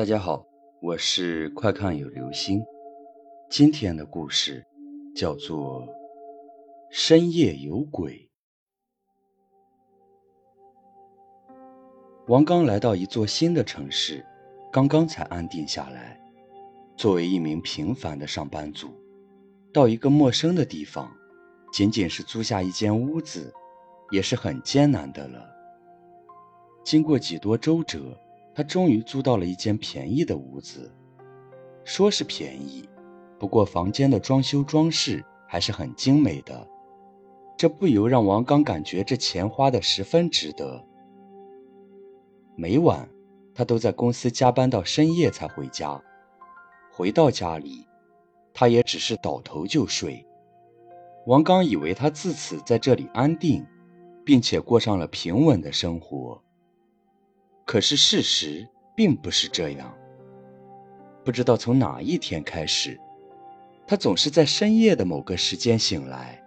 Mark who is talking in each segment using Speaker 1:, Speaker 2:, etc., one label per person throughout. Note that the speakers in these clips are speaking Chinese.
Speaker 1: 大家好，我是快看有流星。今天的故事叫做《深夜有鬼》。王刚来到一座新的城市，刚刚才安定下来。作为一名平凡的上班族，到一个陌生的地方，仅仅是租下一间屋子，也是很艰难的了。经过几多周折。他终于租到了一间便宜的屋子，说是便宜，不过房间的装修装饰还是很精美的，这不由让王刚感觉这钱花的十分值得。每晚，他都在公司加班到深夜才回家，回到家里，他也只是倒头就睡。王刚以为他自此在这里安定，并且过上了平稳的生活。可是事实并不是这样。不知道从哪一天开始，他总是在深夜的某个时间醒来。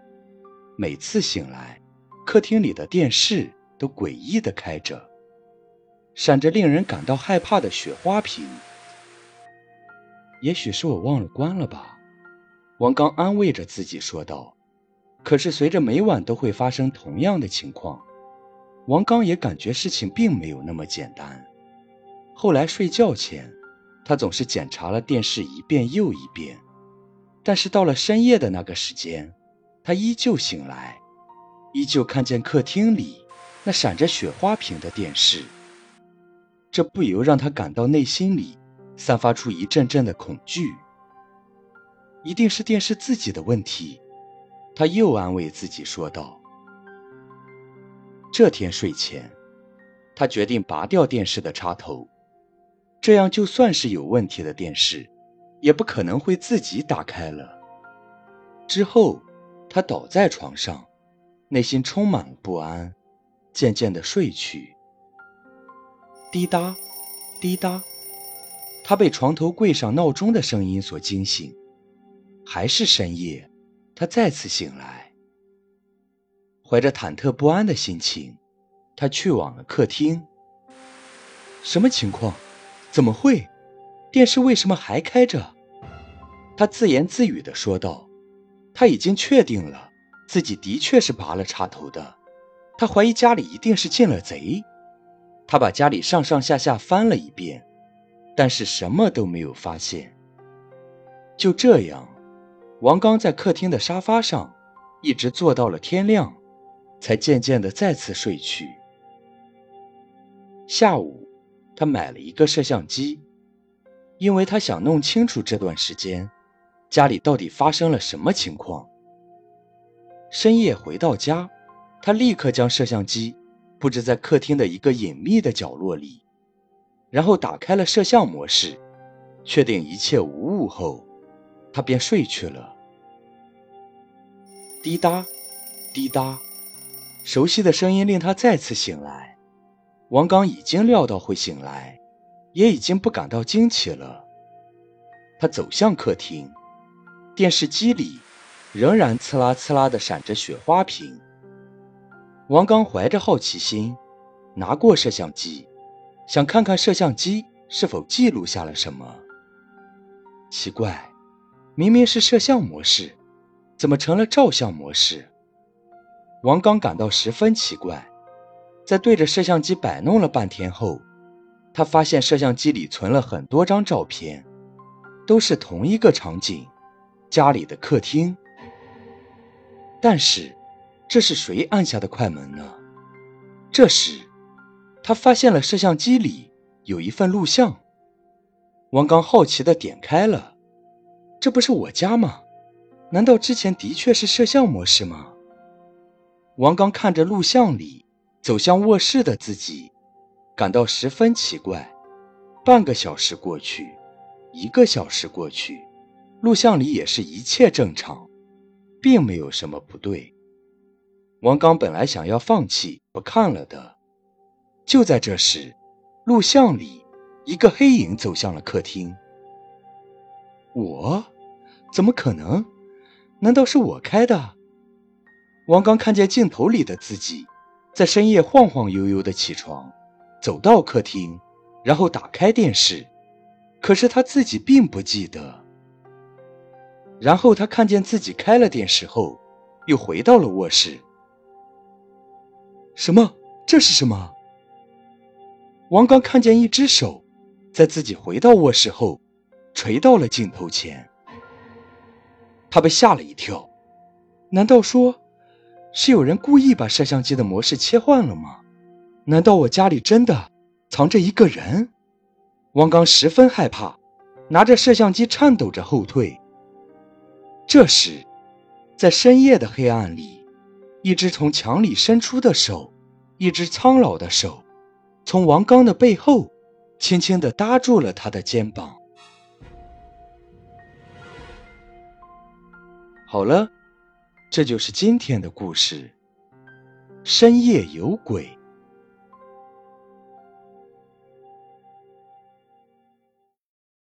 Speaker 1: 每次醒来，客厅里的电视都诡异的开着，闪着令人感到害怕的雪花屏。也许是我忘了关了吧，王刚安慰着自己说道。可是随着每晚都会发生同样的情况。王刚也感觉事情并没有那么简单。后来睡觉前，他总是检查了电视一遍又一遍，但是到了深夜的那个时间，他依旧醒来，依旧看见客厅里那闪着雪花屏的电视。这不由让他感到内心里散发出一阵阵的恐惧。一定是电视自己的问题，他又安慰自己说道。这天睡前，他决定拔掉电视的插头，这样就算是有问题的电视，也不可能会自己打开了。之后，他倒在床上，内心充满了不安，渐渐的睡去。滴答，滴答，他被床头柜上闹钟的声音所惊醒，还是深夜，他再次醒来。怀着忐忑不安的心情，他去往了客厅。什么情况？怎么会？电视为什么还开着？他自言自语地说道：“他已经确定了，自己的确是拔了插头的。他怀疑家里一定是进了贼。他把家里上上下下翻了一遍，但是什么都没有发现。就这样，王刚在客厅的沙发上一直坐到了天亮。”才渐渐的再次睡去。下午，他买了一个摄像机，因为他想弄清楚这段时间家里到底发生了什么情况。深夜回到家，他立刻将摄像机布置在客厅的一个隐秘的角落里，然后打开了摄像模式，确定一切无误后，他便睡去了。滴答，滴答。熟悉的声音令他再次醒来。王刚已经料到会醒来，也已经不感到惊奇了。他走向客厅，电视机里仍然呲啦呲啦地闪着雪花屏。王刚怀着好奇心，拿过摄像机，想看看摄像机是否记录下了什么。奇怪，明明是摄像模式，怎么成了照相模式？王刚感到十分奇怪，在对着摄像机摆弄了半天后，他发现摄像机里存了很多张照片，都是同一个场景——家里的客厅。但是，这是谁按下的快门呢？这时，他发现了摄像机里有一份录像。王刚好奇地点开了，这不是我家吗？难道之前的确是摄像模式吗？王刚看着录像里走向卧室的自己，感到十分奇怪。半个小时过去，一个小时过去，录像里也是一切正常，并没有什么不对。王刚本来想要放弃不看了的，就在这时，录像里一个黑影走向了客厅。我？怎么可能？难道是我开的？王刚看见镜头里的自己，在深夜晃晃悠悠的起床，走到客厅，然后打开电视，可是他自己并不记得。然后他看见自己开了电视后，又回到了卧室。什么？这是什么？王刚看见一只手，在自己回到卧室后，垂到了镜头前。他被吓了一跳，难道说，是有人故意把摄像机的模式切换了吗？难道我家里真的藏着一个人？王刚十分害怕，拿着摄像机颤抖着后退。这时，在深夜的黑暗里，一只从墙里伸出的手，一只苍老的手。从王刚的背后，轻轻地搭住了他的肩膀。好了，这就是今天的故事。深夜有鬼。